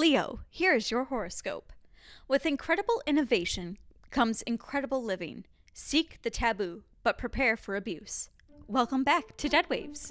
Leo, here is your horoscope. With incredible innovation comes incredible living. Seek the taboo, but prepare for abuse. Welcome back to Dead Waves.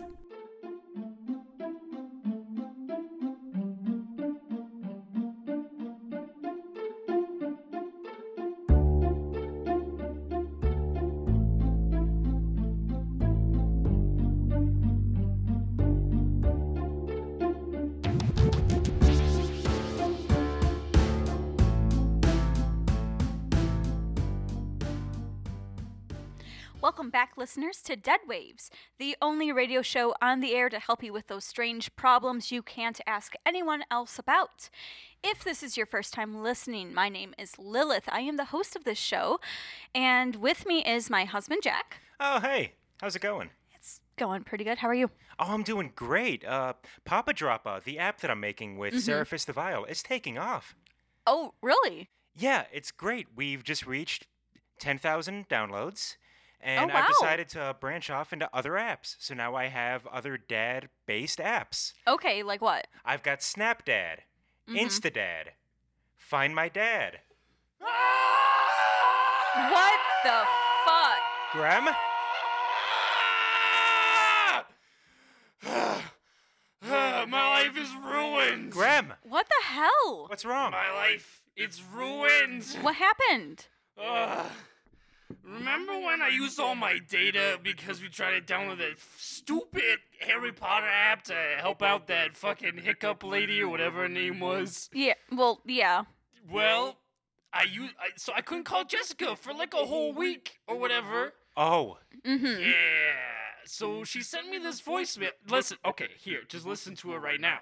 Welcome back, listeners, to Dead Waves, the only radio show on the air to help you with those strange problems you can't ask anyone else about. If this is your first time listening, my name is Lilith. I am the host of this show, and with me is my husband, Jack. Oh, hey. How's it going? It's going pretty good. How are you? Oh, I'm doing great. Uh, Papa Droppa, the app that I'm making with Mm-hmm. Seraphis the Vial, is taking off. Oh, really? Yeah, it's great. We've just reached 10,000 downloads, and Oh, wow. I've decided to branch off into other apps. So now I have other dad based apps. Okay, like what? I've got Snapdad, Mm-hmm. Instadad, Find My Dad. What the fuck? Graham? My life is ruined. Graham, What the hell? what's wrong? My life, it's ruined. What happened? Ugh. Remember when I used all my data because we tried to download that stupid Harry Potter app to help out that fucking hiccup lady or whatever her name was? Yeah, well, yeah. Well, I used, I, so I couldn't call Jessica for like a whole week or whatever. Oh, Mm-hmm. Yeah. So she sent me this voicemail. Listen, okay, here, just listen to it right now.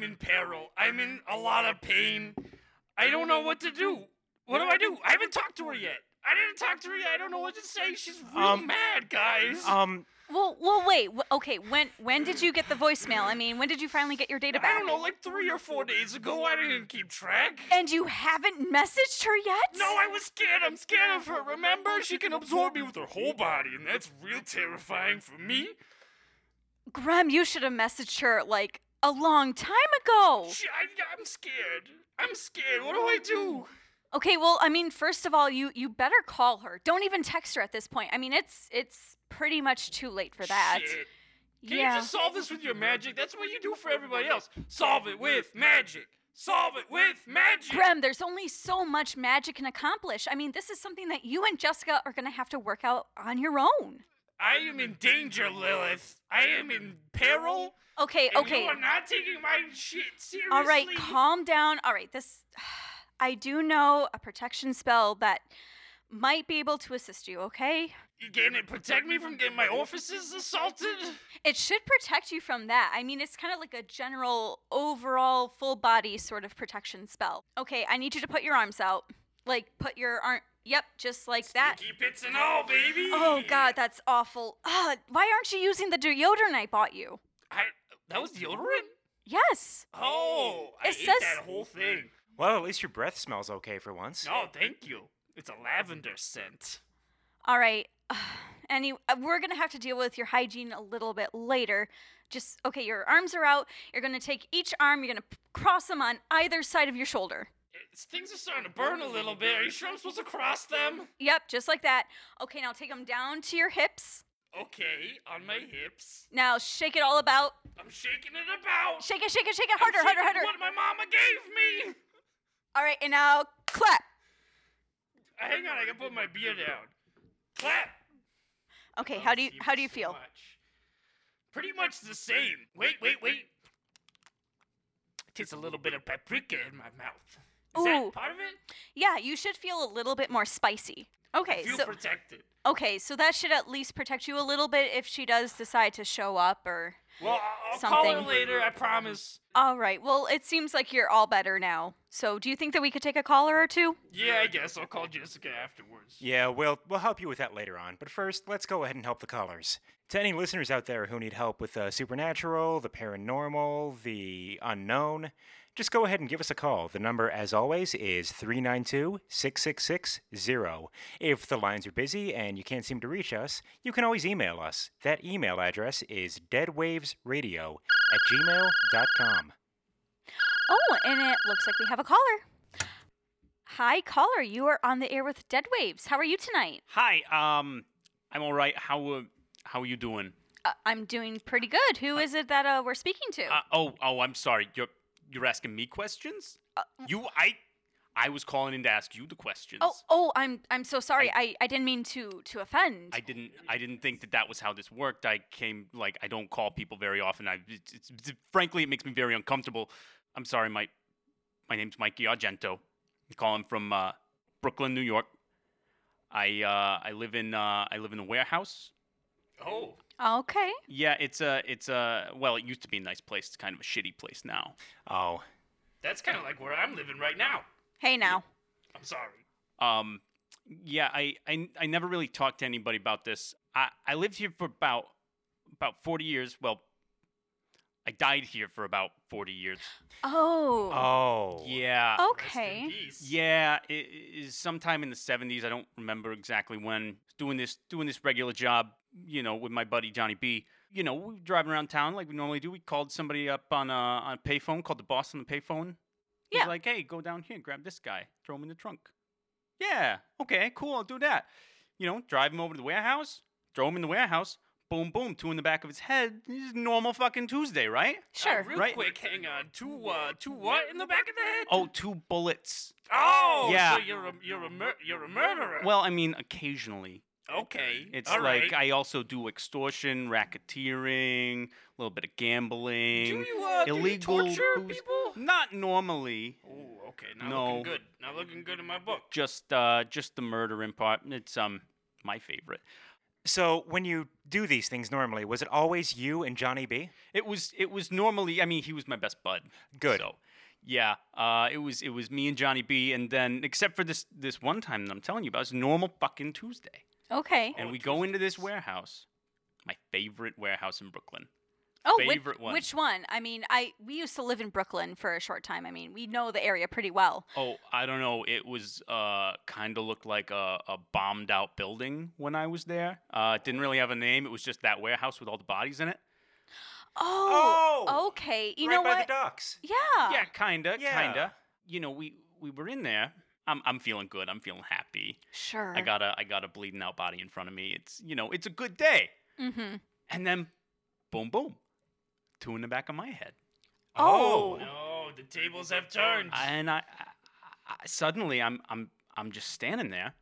I'm in peril. I'm in a lot of pain. I don't know what to do. What do I do? I haven't talked to her yet. I didn't talk to her yet. I don't know what to say. She's real Um, mad, guys. um, Well, well, wait. w- Okay, when when did you get the voicemail? I mean, when did you finally get your data back? I don't know, like three or four days ago. I didn't keep track. And you haven't messaged her yet? No, I was scared. I'm scared of her. Remember? She can absorb me with her whole body, and that's real terrifying for me. Graham, you should have messaged her like a long time ago. I, I'm scared. I'm scared. What do I do? Okay, well, I mean, first of all, you you better call her. Don't even text her at this point. I mean, it's it's pretty much too late for that. Shit. Can yeah. you just solve this with your magic? That's what you do for everybody else. Solve it with magic. Solve it with magic. Graham, there's only so much magic can accomplish. I mean, this is something that you and Jessica are going to have to work out on your own. I am in danger, Lilith. I am in peril. Okay, and okay. You are not taking my shit seriously. All right, calm down. All right, this. I do know a protection spell that might be able to assist you, okay? You can it protect me from getting my offices assaulted? It should protect you from that. I mean, it's kind of like a general, overall, full body sort of protection spell. Okay, I need you to put your arms out. Like, put your arm. Yep, just like that. Stinky pits and all, baby. Oh, God, that's awful. Uh, why aren't you using the deodorant I bought you? I, that was deodorant? Yes. Oh, I It ate says- that whole thing. well, at least your breath smells okay for once. No, thank you. It's a lavender scent. All right. Any, uh, we're gonna have to deal with your hygiene a little bit later. Just okay. Your arms are out. You're gonna take each arm. You're gonna p- cross them on either side of your shoulder. Things are starting to burn a little bit. Are you sure I'm supposed to cross them? Yep, just like that. Okay, now take them down to your hips. Okay, on my hips. Now shake it all about. I'm shaking it about. Shake it, shake it, shake it I'm harder, harder, harder. What my mama gave me. All right, and now clap. Hang on, I can put my beer down. Clap. Okay, how do you how do you feel? Pretty much the same. Wait, wait, wait. Tastes a little bit of paprika in my mouth. Is Ooh. that part of it? Yeah, you should feel a little bit more spicy. Okay, feel so protected. okay, so that should at least protect you a little bit if she does decide to show up or Well, I'll call her Something. later. I promise. All right. Well, it seems like you're all better now. So, do you think that we could take a caller or two? Yeah, I guess I'll call Jessica afterwards. Yeah, we'll we'll help you with that later on. But first, let's go ahead and help the callers. To any listeners out there who need help with the supernatural, the paranormal, the unknown, just go ahead and give us a call. The number, as always, is 392 6660. If the lines are busy and you can't seem to reach us, you can always email us. That email address is deadwavesradio at gmail.com. Oh, and it looks like we have a caller. Hi, caller. You are on the air with Dead Waves. How are you tonight? Hi, um, I'm all right. How uh, how are you doing? Uh, I'm doing pretty good. Who is it that uh, we're speaking to? Uh, oh, oh, I'm sorry. You're you're asking me questions? you, I, I was calling in to ask you the questions. oh, oh, I'm I'm so sorry. I, I didn't mean to to offend. I didn't I didn't think that that was how this worked. I came like I don't call people very often. I it's, it's- frankly it makes me very uncomfortable. I'm sorry. My my name's Mikey Argento. I'm calling from uh, Brooklyn, New York. I uh, I live in uh, I live in a warehouse. Oh, okay. Yeah, it's a it's a well, it used to be a nice place. It's kind of a shitty place now. Oh, that's kind of like where I'm living right now. Hey now. I'm sorry. Um, yeah, I, I, I never really talked to anybody about this. I, I lived here for about about forty years. Well, I died here for about forty years. Oh. oh. Yeah, Okay. yeah, it is sometime in the seventies. I don't remember exactly when. Doing this doing this regular job, you know, with my buddy Johnny B. You know, we were driving around town like we normally do. We called somebody up on a on a payphone, called the boss on the payphone. He's Yeah. like, hey, go down here, and grab this guy, throw him in the trunk. Yeah, okay, cool, I'll do that. You know, drive him over to the warehouse, throw him in the warehouse, boom, boom, two in the back of his head. This is normal fucking Tuesday, right? Sure. Uh, real Right. quick, hang on. Two, uh, two what in the back of the head? Oh, two bullets. Oh, Yeah. So you're a you're a mur- you're a murderer. Well, I mean, occasionally. okay. It's all like right. I also do extortion, racketeering, a little bit of gambling, do you uh, do you illegal torture booze- people? Not normally. Oh, okay. Not No. looking good. Not looking good in my book. Just uh just the murdering part. It's um my favorite. So when you do these things normally, was it always you and Johnny B? It was it was normally I mean he was my best bud. Good. So yeah, uh, it was it was me and Johnny B, and then except for this this one time that I'm telling you about, it's normal fucking Tuesday, Okay. and Oh, we go into this warehouse, my favorite warehouse in Brooklyn. Oh, which, one. which one? I mean, I we used to live in Brooklyn for a short time. I mean, we know the area pretty well. Oh, I don't know. It was uh kind of looked like a, a bombed out building when I was there. Uh, it didn't really have a name. It was just that warehouse with all the bodies in it. Oh, Oh, okay. You right know by what? the docks. yeah. Yeah, kinda, Yeah. kinda. You know, we we were in there. I'm I'm feeling good. I'm feeling happy. Sure. I got a I got a bleeding out body in front of me. It's you know it's a good day. Mm-hmm. And then, boom boom, two in the back of my head. Oh. No, the tables have turned. And I, I, I suddenly I'm I'm I'm just standing there,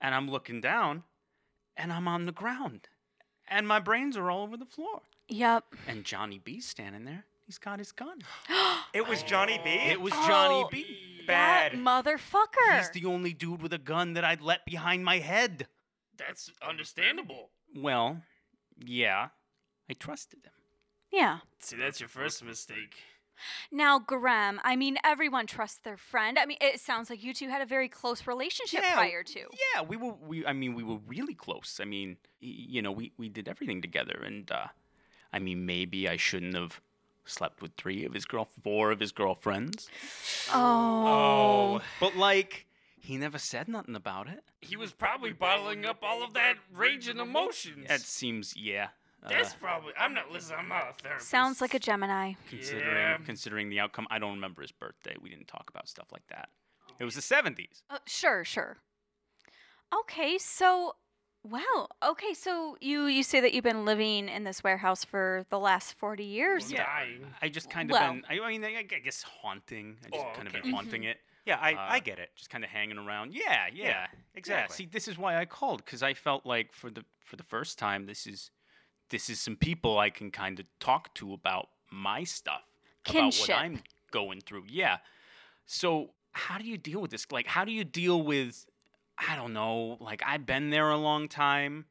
and I'm looking down, and I'm on the ground, and my brains are all over the floor. Yep. And Johnny B's standing there. He's got his gun. It was Johnny B. It was Johnny Oh, B. bad. That motherfucker. He's the only dude with a gun that I'd let behind my head. That's understandable. Well, yeah, I trusted him. Yeah. See, that's your first mistake. Now, Graham, I mean, everyone trusts their friend. I mean, it sounds like you two had a very close relationship Yeah, prior to. Yeah, we were. We, I mean, we were really close. I mean, y- you know, we we did everything together, and uh, I mean, maybe I shouldn't have slept with three of his girl, four of his girlfriends, Oh. but like, he never said nothing about it. He was probably bottling up all of that rage and emotions. That seems, yeah. Uh, That's probably. I'm not. Listen, I'm not a therapist. Sounds like a Gemini. considering Yeah. considering the outcome. I don't remember his birthday. We didn't talk about stuff like that. It was the 70s. Uh, sure, sure. Okay, so wow. Okay, so you you say that you've been living in this warehouse for the last 40 years. Yeah. Dying. I just kind of Well- been, I, I mean, I, I guess haunting. I just Oh, kind of okay. been haunting it. Yeah, I, I Uh, get it. Just kind of hanging around. Yeah, yeah, Yeah, exactly. see, this is why I called because I felt like for the for the first time, this is this is some people I can kind of talk to about my stuff, Kinship. about what I'm going through. Yeah. So how do you deal with this? Like, how do you deal with? I don't know. Like, I've been there a long time,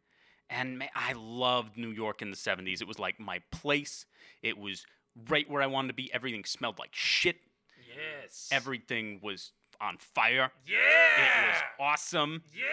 and I loved New York in the '70s. It was like my place. It was right where I wanted to be. Everything smelled like shit. Yes. Everything was on fire. Yeah. It was awesome. Yeah.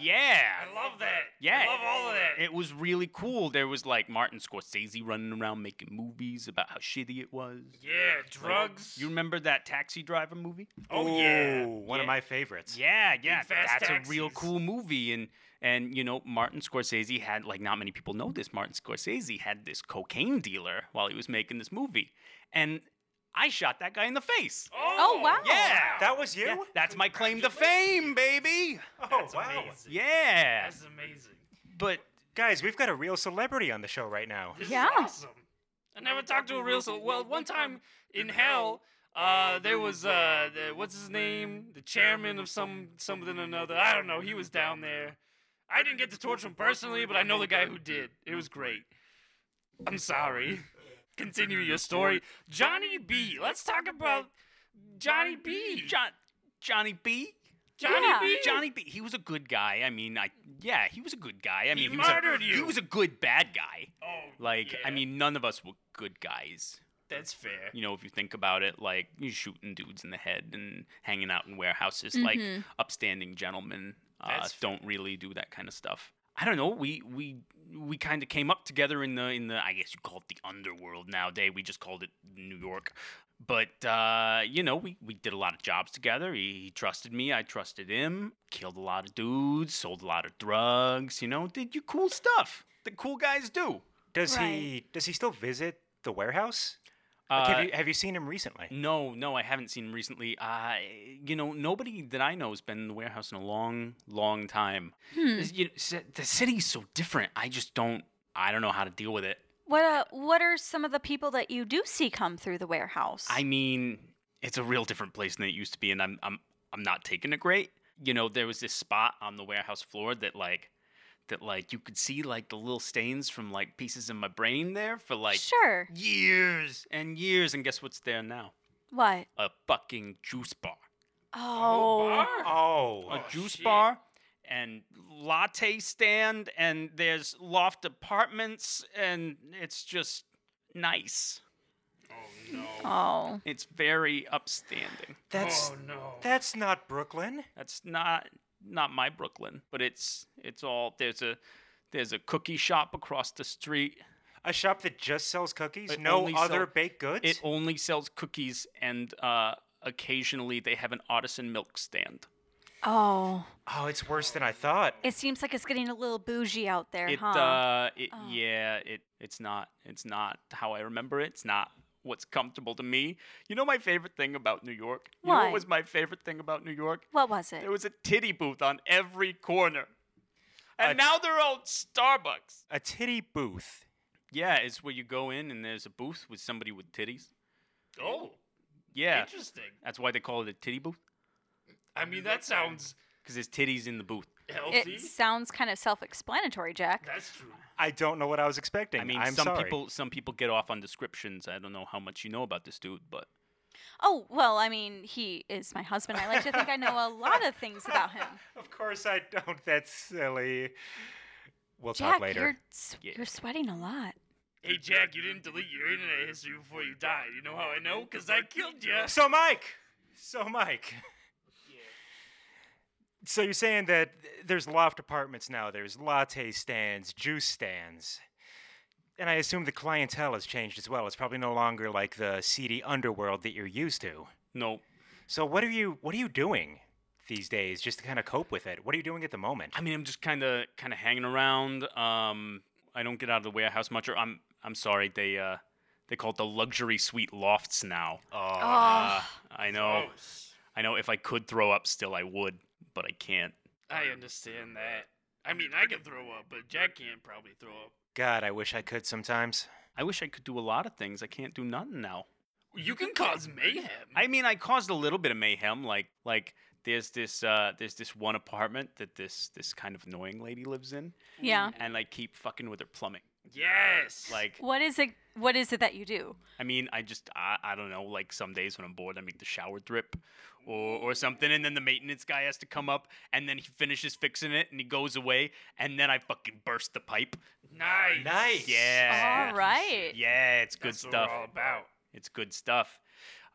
Yeah. I love that. Yeah. I love all of that. It was really cool. There was like Martin Scorsese running around making movies about how shitty it was. yeah. Drugs. You remember that Taxi Driver movie? oh yeah. One Yeah. of my favorites. Yeah, yeah. Fast That's a real cool movie and and you know Martin Scorsese had like not many people know this. Martin Scorsese had this cocaine dealer while he was making this movie. And I shot that guy in the face. Oh, wow. Yeah. That was you? Yeah, that's my claim to fame, baby. oh, That's wow. amazing. Yeah. That's amazing. But Guys, we've got a real celebrity on the show right now. This Yeah. is awesome. I never talked to a real soul. Well, one time in hell, uh, there was uh, the, what's his name? The chairman of some something or another. I don't know. He was down there. I didn't get to torture him personally, but I know the guy who did. It was great. I'm sorry. Continue your story, Johnny B. Let's talk about Johnny B. John Johnny B. Johnny Yeah. B. Johnny B. He was a good guy. I mean, I yeah, he was a good guy. I mean, He was a, murdered you. He was a good bad guy. Oh, Like, I mean, none of us were good guys. that's fair. You know, if you think about it, like you shooting dudes in the head and hanging out in warehouses, like upstanding gentlemen uh, don't really do that kind of stuff. I don't know. We we we kind of came up together in the in the I guess you call it the underworld nowadays. We just called it New York. But uh, you know, we, we did a lot of jobs together. He, he trusted me, I trusted him. Killed a lot of dudes, sold a lot of drugs. You know, did you cool stuff that cool guys do. Does he Right. does he still visit the warehouse? Like, Uh, have you have you seen him recently? No, no, I haven't seen him recently. Uh, you know, nobody that I know has been in the warehouse in a long, long time. This- you know, the city's so different. I just don't. I don't know how to deal with it. What uh, what are some of the people that you do see come through the warehouse? I mean, it's a real different place than it used to be, and I'm I'm I'm not taking it great. You know, there was this spot on the warehouse floor that like that like you could see like the little stains from like pieces in my brain there for like sure. years and years, and guess what's there now? What? A fucking juice bar. Oh. Oh, a Oh, juice shit. bar and latte stand and there's loft apartments and it's just nice. Oh no. Oh. It's very upstanding. that's oh no. that's not Brooklyn. That's not not my Brooklyn, but it's it's all there's a there's a cookie shop across the street. A shop that just sells cookies, It no other sell- baked goods. It only sells cookies and uh occasionally they have an artisan milk stand. Oh. oh, it's worse than I thought. It seems like it's getting a little bougie out there, It huh? uh it Oh. yeah, it it's not it's not how I remember it. It's not what's comfortable to me. You know my favorite thing about New York? You know What? what was my favorite thing about New York? what was it? There was a titty booth on every corner. And A- now they're all Starbucks. A titty booth. Yeah, it's where you go in and there's a booth with somebody with titties. Oh, Yeah. interesting. That's why they call it a titty booth. I mean, that sounds Because there's titties in the booth. healthy. it sounds kind of self-explanatory, Jack. That's true. I don't know what I was expecting. I mean, I'm some sorry. people some people get off on descriptions. I don't know how much you know about this dude, but Oh, well, I mean, he is my husband. I like to think I know a lot of things about him. Of course I don't. That's silly. We'll Jack, talk later. you're s- Yeah. you're sweating a lot. Hey, Jack, you didn't delete your internet history before you died. You know how I know? Because I killed you. So Mike, so Mike. So you're saying that there's loft apartments now. There's latte stands, juice stands, and I assume the clientele has changed as well. It's probably no longer like the seedy underworld that you're used to. no. So what are you what are you doing these days just to kind of cope with it? What are you doing at the moment? I mean, I'm just kind of kind of hanging around. Um, I don't get out of the warehouse much. Or I'm I'm sorry. They uh they call it the luxury suite lofts now. Oh, Uh, I know. Gross. I know if I could throw up still, I would, but I can't. I understand that. I mean, I can throw up, but Jack can't probably throw up. God, I wish I could sometimes. I wish I could do a lot of things. I can't do nothing now. You can cause mayhem. I mean, I caused a little bit of mayhem. Like, like there's this, uh, there's this one apartment that this, this kind of annoying lady lives in, Yeah. and I keep fucking with her plumbing. Yes. Like, What is it? What is it that you do? I mean, I just, I, I don't know. Like some days when I'm bored, I make the shower drip, or, or something, and then the maintenance guy has to come up, and then he finishes fixing it, and he goes away, and then I fucking burst the pipe. nice. Nice. Yeah. All right. Yeah, it's good That's what stuff. we're all about. It's good stuff.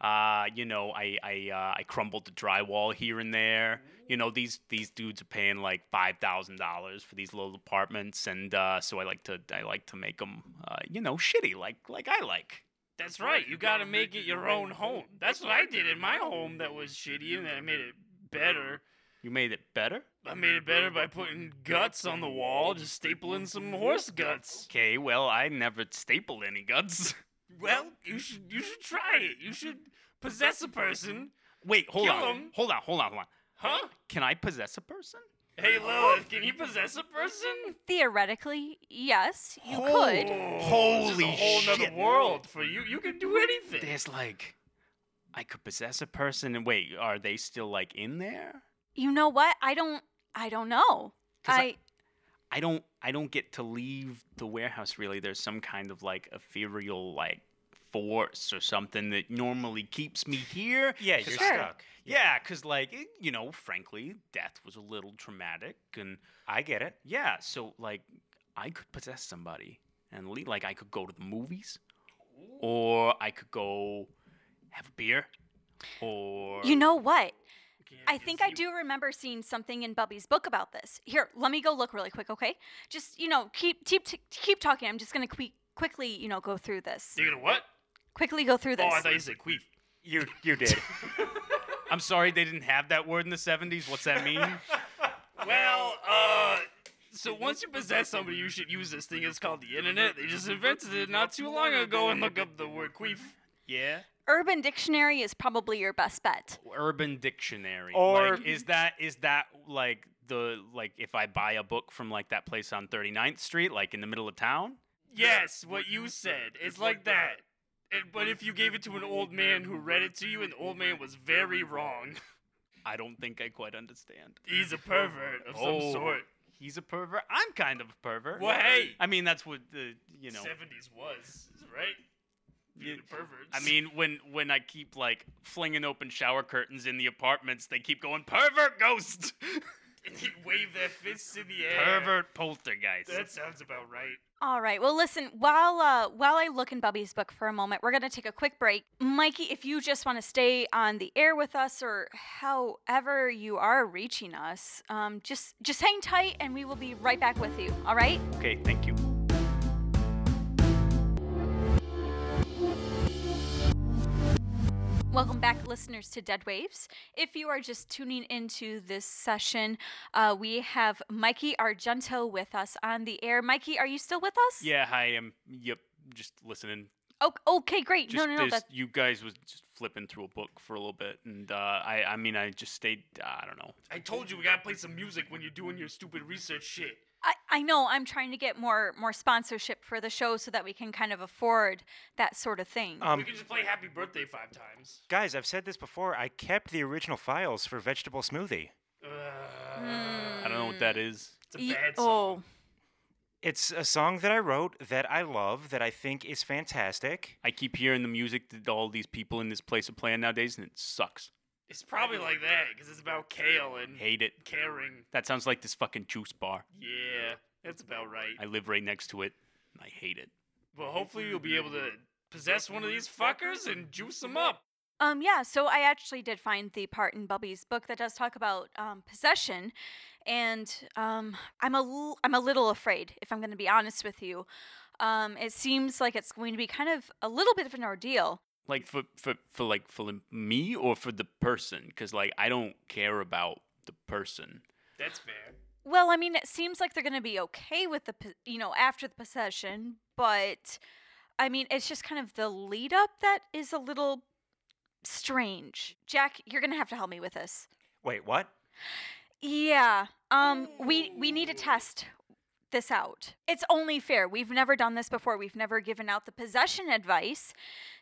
Uh, you know, I I uh, I crumbled the drywall here and there. You know, these these dudes are paying like five thousand dollars for these little apartments, and uh, so I like to I like to make them, uh, you know, shitty like like I like. That's right. You got to make it your own home. That's what I did in my home that was shitty, and then I made it better. You made it better. I made it better by putting guts on the wall, just stapling some horse guts. Okay, well, I never stapled any guts. Well, you should you should try it. You should possess a person. Wait, hold Kill on, 'em. hold on, hold on, hold on. Huh? Can I possess a person? Hey Lilith, can you possess a person? Theoretically, yes, you Oh. could. Oh, this is a whole shit. nother world for you. You can do anything. There's like, I could possess a person, and wait, are they still like in there? You know what? I don't. I don't know. 'Cause I- I. I don't I don't get to leave the warehouse really. There's some kind of like ethereal like force or something that normally keeps me here. Yeah, you're Sure. stuck. Yeah, cuz like it- you know, frankly, death was a little traumatic and I get it. yeah, so like I could possess somebody and le- like I could go to the movies or I could go have a beer or You know what? Can't I think I you- do remember seeing something in Bubby's book about this. Here, let me go look really quick, okay? Just you know, keep keep keep talking. I'm just gonna que- quickly, you know, go through this. You gonna what? Quickly go through this. Oh. I thought you said queef. You you did. I'm sorry they didn't have that word in the 70s. What's that mean? Well, uh, so once you possess somebody, you should use this thing. It's called the internet. They just invented it not too long ago and look up the word queef. yeah. Urban Dictionary is probably your best bet. Urban Dictionary. Or- like, is that is that like the like if I buy a book from like that place on 39th Street, like in the middle of town? Yes, what you said. It's like that. And, but if you gave it to an old man who read it to you, and the old man was very wrong, I don't think I quite understand. he's a pervert of some Oh, sort. He's a pervert. I'm kind of a pervert. Well, hey, I mean, that's what the you know. 70s was, right? Being a pervert. I mean, when when I keep like flinging open shower curtains in the apartments, they keep going pervert ghost, and he waved their fists in the air. pervert poltergeist. That sounds about right. All right. Well, listen. While uh, while I look in Bubby's book for a moment, we're gonna take a quick break. Mikey, if you just want to stay on the air with us, or however you are reaching us, um, just just hang tight, and we will be right back with you. All right? okay, thank you. Welcome back, listeners, to Dead Waves. If you are just tuning into this session, uh, we have Mikey Argento with us on the air. Mikey, are you still with us? Yeah, hi. I'm yep, just listening. Oh, okay, great. Just, no, no, no. there's- you guys was just flipping through a book for a little bit, and uh, I I mean I just stayed. Uh, I don't know. I told you we gotta play some music when you're doing your stupid research shit. I, I know. I'm trying to get more more sponsorship for the show so that we can kind of afford that sort of thing. we Um, can just play Happy Birthday five times. guys, I've said this before. I kept the original files for Vegetable Smoothie. Uh, I don't know what that is. It's a Ye- bad song. oh, It's a song that I wrote that I love, that I think is fantastic. I keep hearing the music that all these people in this place are playing nowadays, and it sucks. It's probably like that because it's about kale and Hate it. caring. That sounds like this fucking juice bar. Yeah, that's about right. I live right next to it. and I hate it. Well, hopefully you'll be able to possess one of these fuckers and juice them up. Um, yeah, so I actually did find the part in Bubby's book that does talk about um, possession, and um, I'm a l- I'm a little afraid, if I'm going to be honest with you. Um, it seems like it's going to be kind of a little bit of an ordeal. Like for for for like for me or for the person, because like I don't care about the person. That's fair. Well, I mean, it seems like they're going to be okay with the, po- you know, after the possession, but I mean, it's just kind of the lead up that is a little strange. Jack, you're gonna have to help me with this. Wait, what? Yeah. Um we we need to test this out. It's only fair. We've never done this before. We've never given out the possession advice.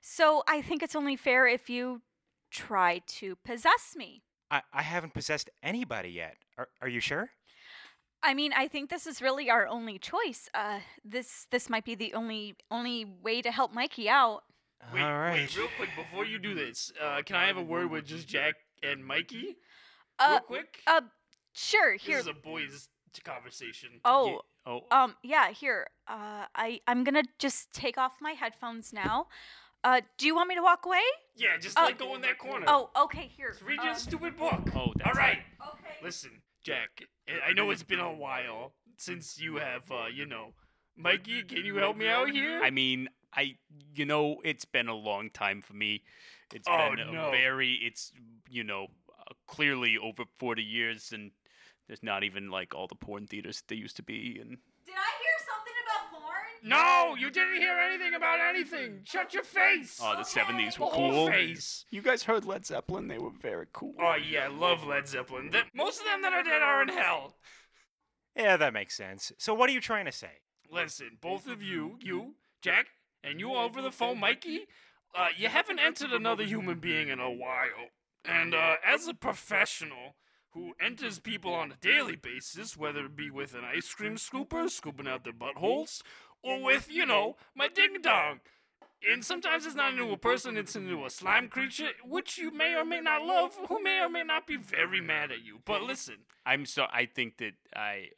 So I think it's only fair if you try to possess me. I, I haven't possessed anybody yet. Are, are you sure? I mean, I think this is really our only choice. Uh this this might be the only only way to help Mikey out. Wait, All right. wait, real quick before you do this, uh, can I have a word with just Jack and Mikey? Uh real quick. uh sure, this here. is a boys' conversation. Oh, Oh, Um, yeah, here. Uh, I I'm gonna just take off my headphones now. Uh, do you want me to walk away? Yeah, just uh, like go in that corner. Oh, okay. Here. Just read your um, stupid book. Oh, that's all right. Okay. Listen, Jack. I- I know it's been a while since you have, uh, you know, Mikey. Can you help me out here? I mean, I you know, it's been a long time for me. It's Oh, been a no. very it's you know, uh, clearly over 40 years and there's not even like all the porn theaters there used to be and Did I hear something about porn? no, you didn't hear anything about anything. Shut your face. oh, the 70s were cool. face. You guys heard Led Zeppelin? They were very cool. Oh yeah, I love Led Zeppelin. The- most of them that are dead are in hell. Yeah, that makes sense. So what are you trying to say? Listen, both of you, you, Jack, and you over the phone, Mikey, uh, you haven't entered another human being in a while. And uh, as a professional who enters people on a daily basis, whether it be with an ice cream scooper, scooping out their buttholes, or with, you know, my ding dong. And sometimes it's not into a person, it's into a slime creature, which you may or may not love, who may or may not be very mad at you. But listen, I'm so I think that I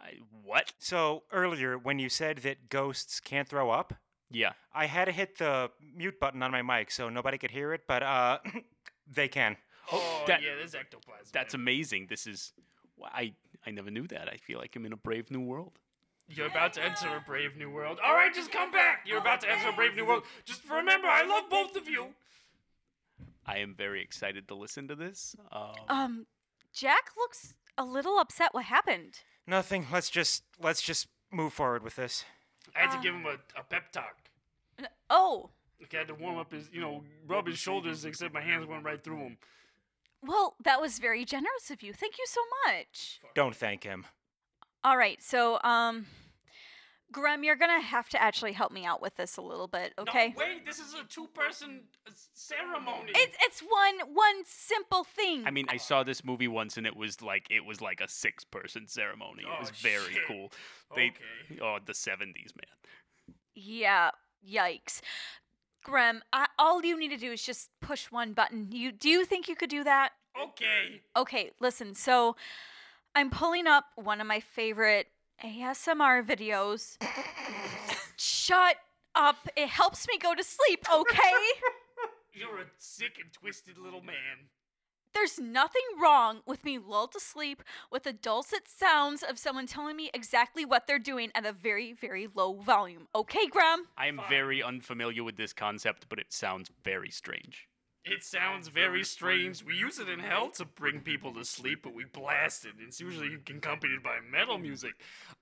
I what? So earlier when you said that ghosts can't throw up, Yeah. I had to hit the mute button on my mic so nobody could hear it, but uh they can. oh, that- yeah, there's ectoplasm. That's man. amazing. This is I I never knew that. I feel like I'm in a brave new world. You're about to enter a brave new world. All right, just come back. You're about to enter a brave new world. Just remember, I love both of you. I am very excited to listen to this. Um, Um, Jack looks a little upset. What happened? Nothing. Let's just let's just move forward with this. I had to give him a, a pep talk. Oh, Like, I had to warm up his, you know, rub his shoulders, except my hands went right through him. well, that was very generous of you. Thank you so much. Don't thank him. All right, so um, Grem, you're gonna have to actually help me out with this a little bit, okay? No, wait, this is a two-person uh, ceremony. It's it's one one simple thing. I mean, I saw this movie once, and it was like it was like a six-person ceremony. Oh, It was very shit. cool. They, Okay. Oh, the '70s, man. Yeah, yikes. Grem, I, all you need to do is just push one button. You do you think you could do that? okay. Okay, listen. So I'm pulling up one of my favorite ASMR videos. Shut up. It helps me go to sleep, okay? You're a sick and twisted little man. There's nothing wrong with me lulled to sleep with the dulcet sounds of someone telling me exactly what they're doing at a very, very low volume. Okay, Graham? I am very unfamiliar with this concept, but it sounds very strange. It sounds very strange. We use it in hell to bring people to sleep, but we blast it. It's usually accompanied by metal music.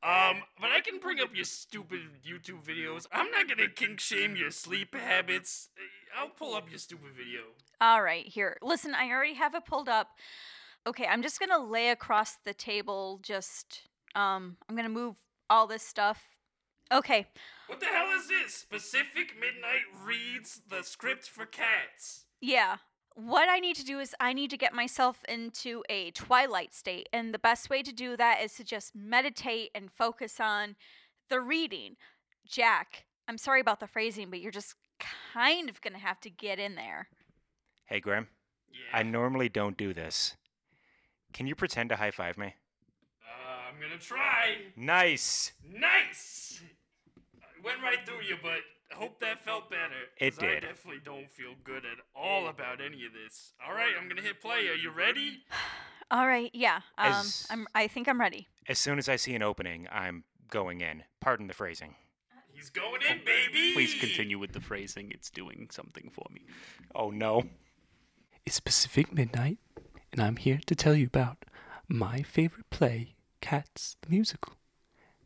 Um, but I can bring up your stupid YouTube videos. I'm not gonna kink shame your sleep habits. I'll pull up your stupid video. All right, here. Listen, I already have it pulled up. Okay, I'm just gonna lay across the table. Just, um, I'm gonna move all this stuff. Okay, What the hell is this? Pacific Midnight reads the script for cats. Yeah. What I need to do is I need to get myself into a twilight state, and the best way to do that is to just meditate and focus on the reading. Jack, I'm sorry about the phrasing, but you're just kind of gonna have to get in there. Hey, Graham. Yeah. I normally don't do this. Can you pretend to high five me? Uh, I'm gonna try. Nice. Nice. I went right through you, but I hope that felt better. It 'cause I definitely don't feel good at all about any of this. All right, I'm gonna hit play. Are you ready? All right, yeah. Um, As- I'm. I think I'm ready. As soon as I see an opening, I'm going in. Pardon the phrasing. He's going in, baby. Please continue with the phrasing. It's doing something for me. Oh no. It's Pacific Midnight, and I'm here to tell you about my favorite play, Cats the Musical.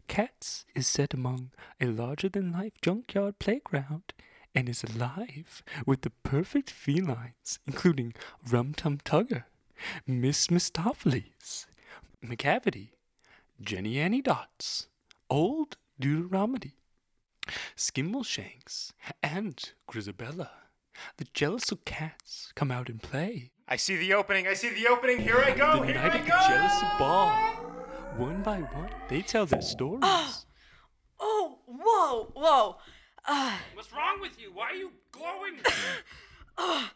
Cats is set among a larger than life junkyard playground and is alive with the perfect felines, including Rum Tum Tugger, Miss Mistoffelees, Macavity, Jenny Annie Dots, Old Deuteronomy, Skimbleshanks, and Grizabella. The Jellicle cats come out and play. I see the opening. I see the opening. Here I go. the Here night I of the go. jealous ball. One by one, they tell their stories. Oh, oh whoa, whoa. Uh, What's wrong with you? Why are you glowing?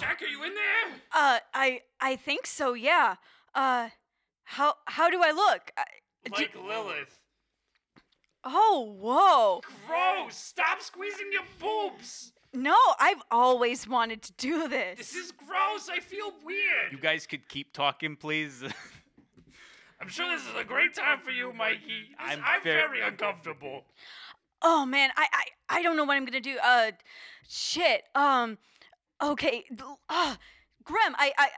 Jack, are you in there? uh, I, I think so. Yeah. Uh, how, how do I look? I, Like Lilith. oh, whoa. Gross! Stop squeezing your boobs! No, I've always wanted to do this. This is gross. I feel weird. You guys could keep talking, please. I'm sure this is a great time for you, Mikey. This- I'm I'm, very- very uncomfortable. Oh man, I, I I don't know what I'm gonna do. Uh, shit. Um, okay. Uh, Grim, I I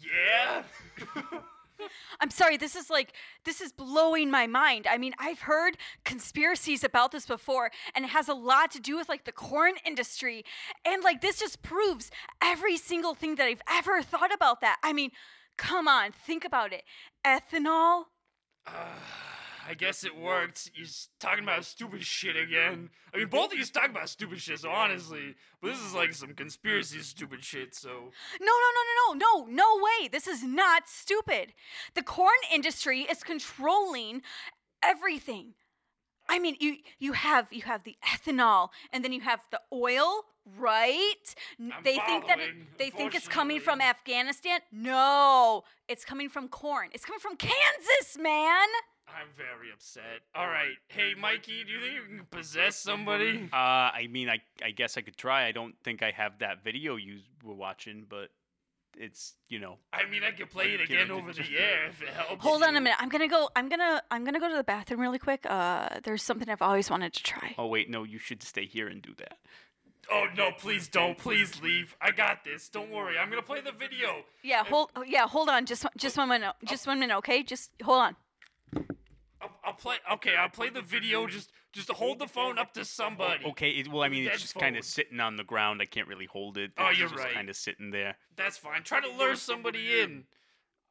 Yeah? I'm sorry. This is like this is blowing my mind. I mean, I've heard conspiracies about this before, and it has a lot to do with like the corn industry, and like this just proves every single thing that I've ever thought about that. I mean, come on, think about it. Ethanol. Ah, I guess it worked. You're talking about stupid shit again. I mean, both of you talking about stupid shit, so honestly. But this is like some conspiracy stupid shit, so. No, no, no, no, no, no, no way. This is not stupid. The corn industry is controlling everything. I mean, you you have you have the ethanol, and then you have the oil, right? N- I'm they think that it, they think it's coming from. Afghanistan. No, it's coming from corn. It's coming from Kansas, man. I'm very upset. Alright, hey, Mikey, do you think you can possess somebody? uh, I mean, I I guess I could try. I don't think I have that video you were watching, but it's you know. I mean, I could play it again over the j- air if it helps. Hold on a minute. I'm gonna go. I'm gonna. I'm gonna go to the bathroom really quick. Uh, there's something I've always wanted to try. Oh wait, no, you should stay here and do that. Oh, no, please don't. Please leave. I got this. Don't worry. I'm gonna play the video. Yeah, hold. oh, Yeah, hold on. Just, one- just one minute. Just one minute. Okay. Just hold on. I'll, I'll play. Okay, I'll play the video. Just, just hold the phone up to somebody. Okay, it, well, I With a mean, it's just kind of sitting on the ground. I can't really hold it. Oh, It's you're just right. Kind of sitting there. That's fine. Try to lure somebody in.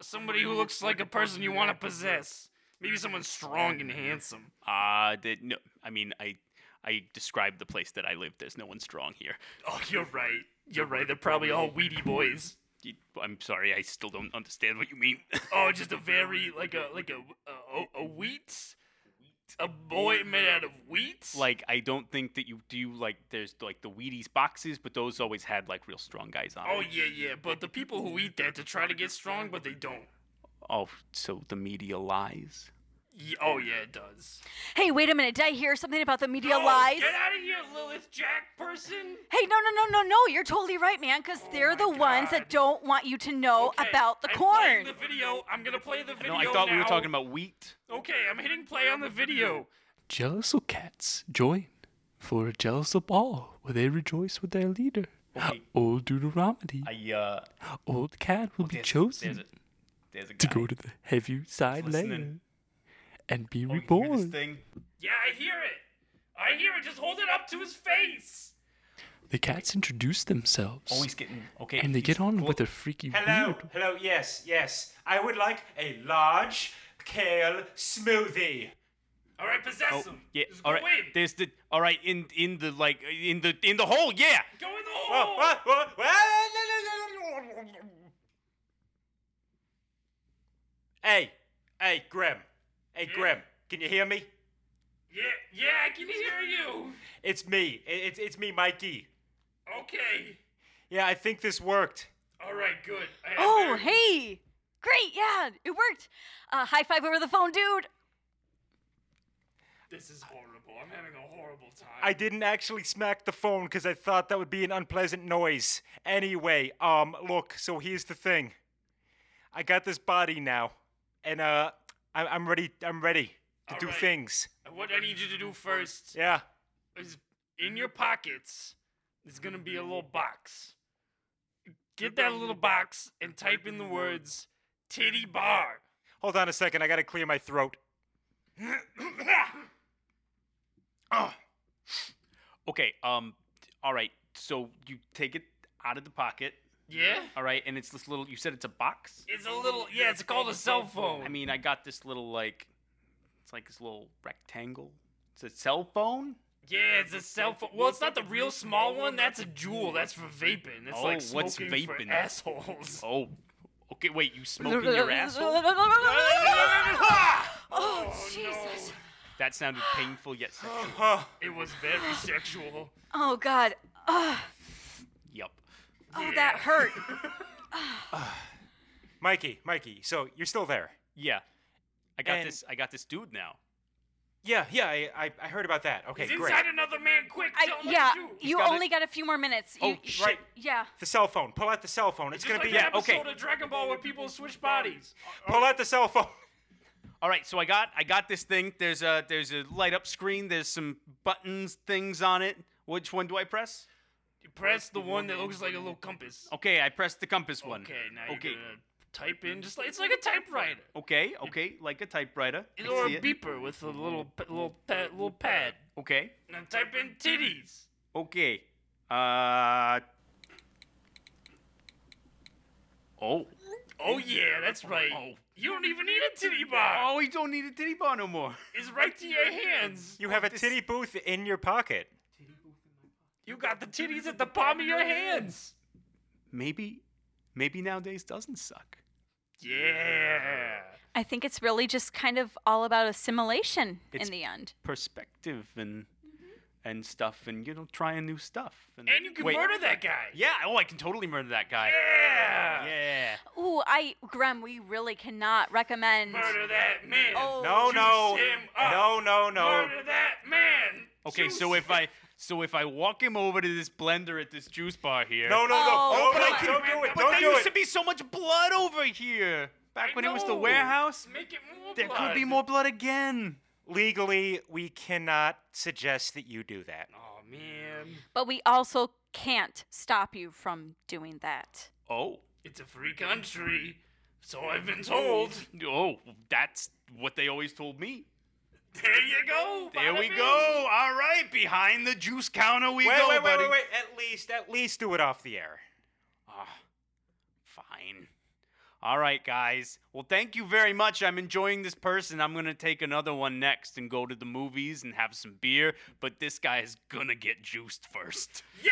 Somebody who looks like a person you want to possess. Maybe someone strong and handsome. Uh, that no, I mean, I I described the place that I live. There's no one strong here. Oh, you're right. You're right. They're probably all weedy boys. You- I'm sorry, I still don't understand what you mean. Oh, just a very like a like a a, a wheat, a boy made out of wheat. like, I don't think that you do like. There's like the Wheaties boxes, but those always had like real strong guys on. Oh, it. Oh them. yeah, yeah. But the people who eat that to try to get strong, but they don't. Oh, so the media lies. Ye- oh yeah, it does. Hey, wait a minute. Did I hear something about the media No, lies? Get out of here, Lilith Jack person. Hey, no, no, no, no, no. You're totally right, man. Because they're the Oh ones that don't want you to know Okay, about the I'm corn. playing the video. I'm gonna play the video No, I thought we were now. talking about wheat. Okay, I'm hitting play on the video. Jealous cats join for a jealous ball where they rejoice with their leader. Okay. Old Deuteronomy. I uh, Old cat will be there's, chosen there's a there's a to go to the Heaviside listening. Layer and be Oh, you hear this reborn. thing? Yeah, I hear it. I hear it. Just hold it up to his face. The cats introduce themselves. Oh, he's getting okay. and they get on clo- with their freaky Hello, weird. hello, yes, yes. I would like a large kale smoothie. All right, possess Oh, him. yeah. Just All go right. in. There's the. All right. In in the like in the in the hole. Yeah. Go in the hole. Hey, hey, Grim. Hey, Yeah? Grim. Can you hear me? Yeah, yeah, I can hear you. It's me. It's it's me, Mikey. Okay. Yeah, I think this worked. All right, good. I oh, very- hey. Great. Yeah, it worked. Uh, high five over the phone, dude. This is horrible. I'm having a horrible time. I didn't actually smack the phone because I thought that would be an unpleasant noise. Anyway, um, look. So here's the thing. I got this body now, and uh, I- I'm ready. I'm ready to do Alright. things. What I need you to do first Yeah. is in your pockets. There's gonna be a little box. Get that little box and type in the words "titty bar." Hold on a second. I gotta clear my throat. oh, Okay. Um. All right. So you take it out of the pocket. Yeah? All right, and it's this little. You said it's a box. It's a little, yeah, it's called a cell phone. I mean, I got this little like. It's like this little rectangle. It's a cell phone. yeah, it's a cell phone. Well, it's not the real small one. That's a Juul. That's for vaping. It's Oh, like what's smoking for vaping? assholes. Oh. Okay. Wait. You smoking your asshole? Oh, oh Jesus. That sounded painful yet sexual. Oh, It was very sexual. Oh, God. Ugh. Yup. Oh, that hurt. Mikey, Mikey. So you're still there? Yeah. I got And- this. I got this dude now. Yeah, yeah. I, I, I heard about that. Okay, He's great. inside another man. Quick, I, tell him yeah, what to do. you got only it. got a few more minutes. Oh, shit. Right. Yeah. The cell phone. Pull out the cell phone. It's Just gonna like be that okay. episode of Dragon Ball where people switch bodies. Pull out the cell phone. All right, so I got I got this thing. There's a there's a light up screen. There's some buttons things on it. Which one do I press? You press the one that looks like a little compass. Okay, I pressed the compass one. Okay, now okay, you're gonna type in just like it's like a typewriter. okay, okay, like a typewriter. I Or see a it. beeper with a little pa- little pad, little pad. Okay, Now type in titties. okay. Uh. Oh. Oh yeah, that's right. Oh. You don't even need a titty bar. Oh, you don't need a titty bar no more. It's right to your hands. You have a titty booth in your pocket. You got the titties at the palm of your hands. Maybe, maybe nowadays doesn't suck. Yeah. I think it's really just kind of all about assimilation It's- in the end. Perspective and and stuff, and you know, trying new stuff. And you can Wait. murder that guy. Yeah. Oh, I can totally murder that guy. Yeah. Yeah. Ooh, I, Grem, we really cannot recommend. Murder that man. Oh. No, no, him up. no, no, no. Murder that man. Okay, so if I so if I walk him over to this blender at this juice bar here. No, no, Oh, no, no, but no, I- don't do it, But don't there do used it. to be so much blood over here. Back I when it was the warehouse. Make it more There blood. could be more blood again. Legally, we cannot suggest that you do that. Oh man. But we also can't stop you from doing that. Oh. It's a free country. So I've been told. Oh, that's what they always told me. There you go. There we go. All right, behind the juice counter we wait, go, wait, wait, buddy. wait, wait. At least, at least do it off the air. Ah, fine. All right, guys. Well, thank you very much. I'm enjoying this person. I'm going to take another one next and go to the movies and have some beer, but this guy is going to get juiced first. Yeah.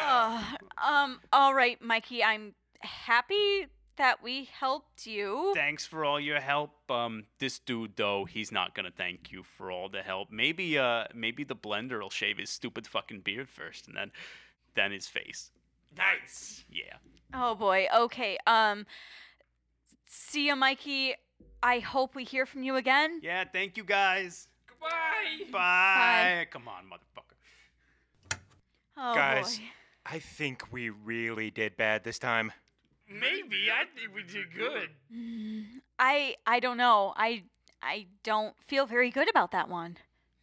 Uh, um, all right, Mikey, I'm happy that we helped you. Thanks for all your help. Um this dude though, he's not going to thank you for all the help. Maybe uh maybe the blender will shave his stupid fucking beard first and then then his face. nice. Yeah. Oh boy. Okay. Um see ya, Mikey. I hope we hear from you again. Yeah, thank you guys. Goodbye. Bye. Come on, motherfucker. Oh Guys, boy. I think we really did bad this time. Maybe I think we did good. I I don't know. I I don't feel very good about that one.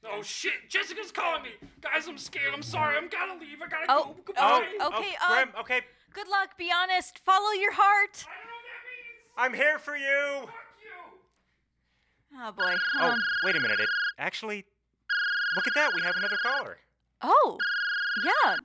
Oh shit! Jessica's calling me. Guys, I'm scared. I'm sorry. I'm gotta leave. I gotta Oh, go. Goodbye. oh, okay, oh, uh, Grim, okay. Good luck. Be honest. Follow your heart. I don't know what that means. I'm here for you. Fuck you. Oh boy. Oh, Um, wait a minute. It actually, look at that. We have another caller. oh. Yeah.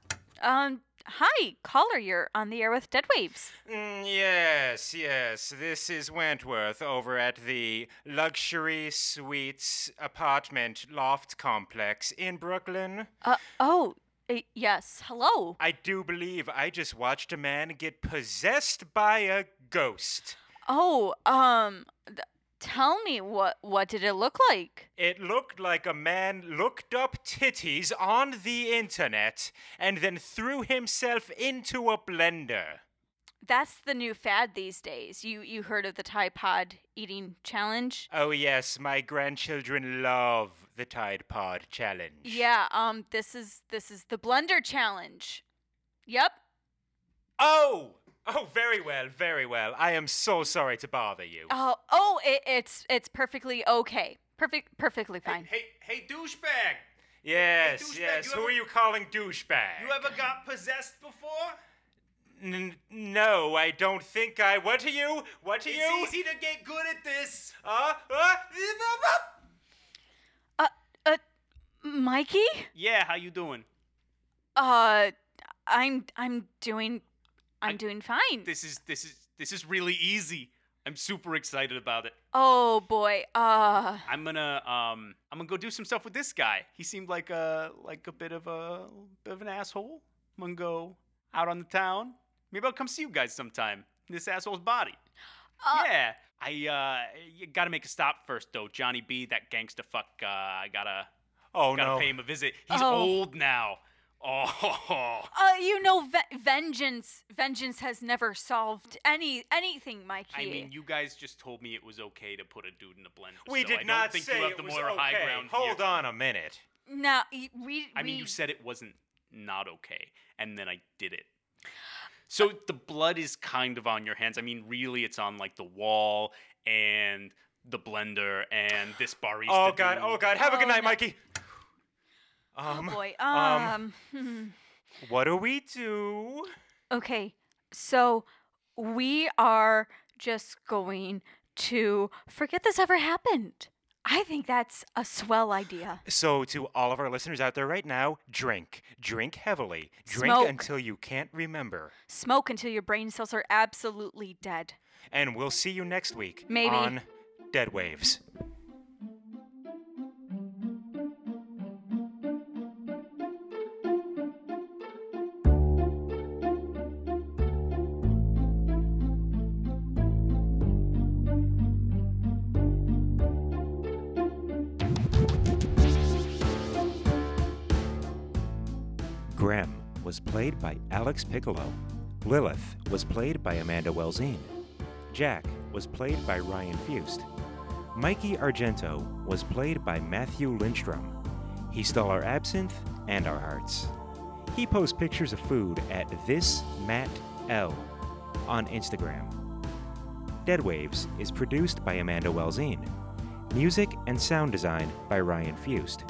Um. Hi, caller. You're on the air with Dead Waves. Mm, yes, yes. This is Wentworth over at the Luxury Suites apartment loft complex in Brooklyn. Uh. Oh. uh, yes. Hello. I do believe I just watched a man get possessed by a ghost. Oh. Um. th- tell me what what did it look like? It looked like a man looked up titties on the internet and then threw himself into a blender. That's the new fad these days. You you heard of the Tide Pod eating challenge? Oh, yes, my grandchildren love the Tide Pod challenge. Yeah. Um. This is this is the blender challenge. Yep. Oh! Oh, very well, very well. I am so sorry to bother you. Oh. Oh. It, it's it's perfectly okay. Perfect. Perfectly fine. Hey, hey, douchebag! yes, douchebag, yes. you Who ever- are you calling douchebag? You ever got possessed before? N- no, I don't think I. What are you? What are you? It's easy to get good at this. Uh, uh, Uh. Uh. Mikey? Yeah, how you doing? Uh, I'm I'm doing I'm I- doing fine. This is this is this is really easy. I'm super excited about it. Oh boy. Uh, I'm gonna um I'm gonna go do some stuff with this guy. He seemed like a like a bit of a bit of an asshole. I'm gonna go out on the town. Maybe I'll come see you guys sometime. This asshole's body. Uh, yeah. I uh you gotta make a stop first though. Johnny B, that gangsta fuck. Uh, I gotta Oh gotta no. pay him a visit. He's Oh. old now. Oh. uh, you know, ve- vengeance vengeance has never solved any anything, Mikey. I mean, you guys just told me it was okay to put a dude in a blender. we so did I don't think say you have it the was moral okay. high ground Hold here. on a minute. no, y- we. I mean, you said it wasn't not okay, and then I did it. So the blood is kind of on your hands. I mean, really, it's on like the wall and the blender and this barista. Oh god. dude. Oh god. Have a good Oh, night, no. Mikey. Oh Um, boy. um, Um. hmm. what do we do? Okay, so we are just going to forget this ever happened. I think that's a swell idea. So, to all of our listeners out there right now, drink. Drink heavily. Drink Smoke. until you can't remember. Smoke until your brain cells are absolutely dead. And we'll see you next week Maybe. on Dead Waves. Graham was played by Alex Piccolo. Lilith was played by Amanda Welzine. Jack was played by Ryan Fust. Mikey Argento was played by Matthew Lindstrom. He stole our absinthe and our hearts. He posts pictures of food at this Matt L on Instagram. Dead Waves is produced by Amanda Welzine. Music and sound design by Ryan Fust.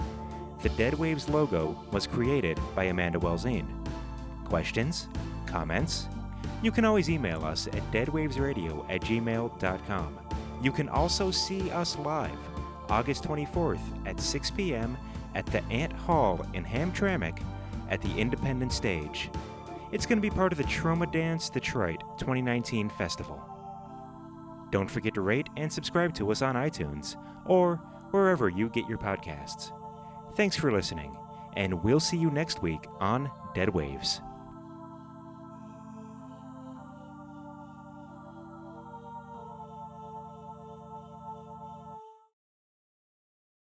The Dead Waves logo was created by Amanda Welzine. Questions? Comments? You can always email us at deadwavesradio at gmail.com. You can also see us live August 24th at 6 p.m. at the Ant Hall in Hamtramck at the Independent Stage. It's going to be part of the Trauma Dance Detroit 2019 festival. Don't forget to rate and subscribe to us on iTunes or wherever you get your podcasts. Thanks for listening, and we'll see you next week on Dead Waves.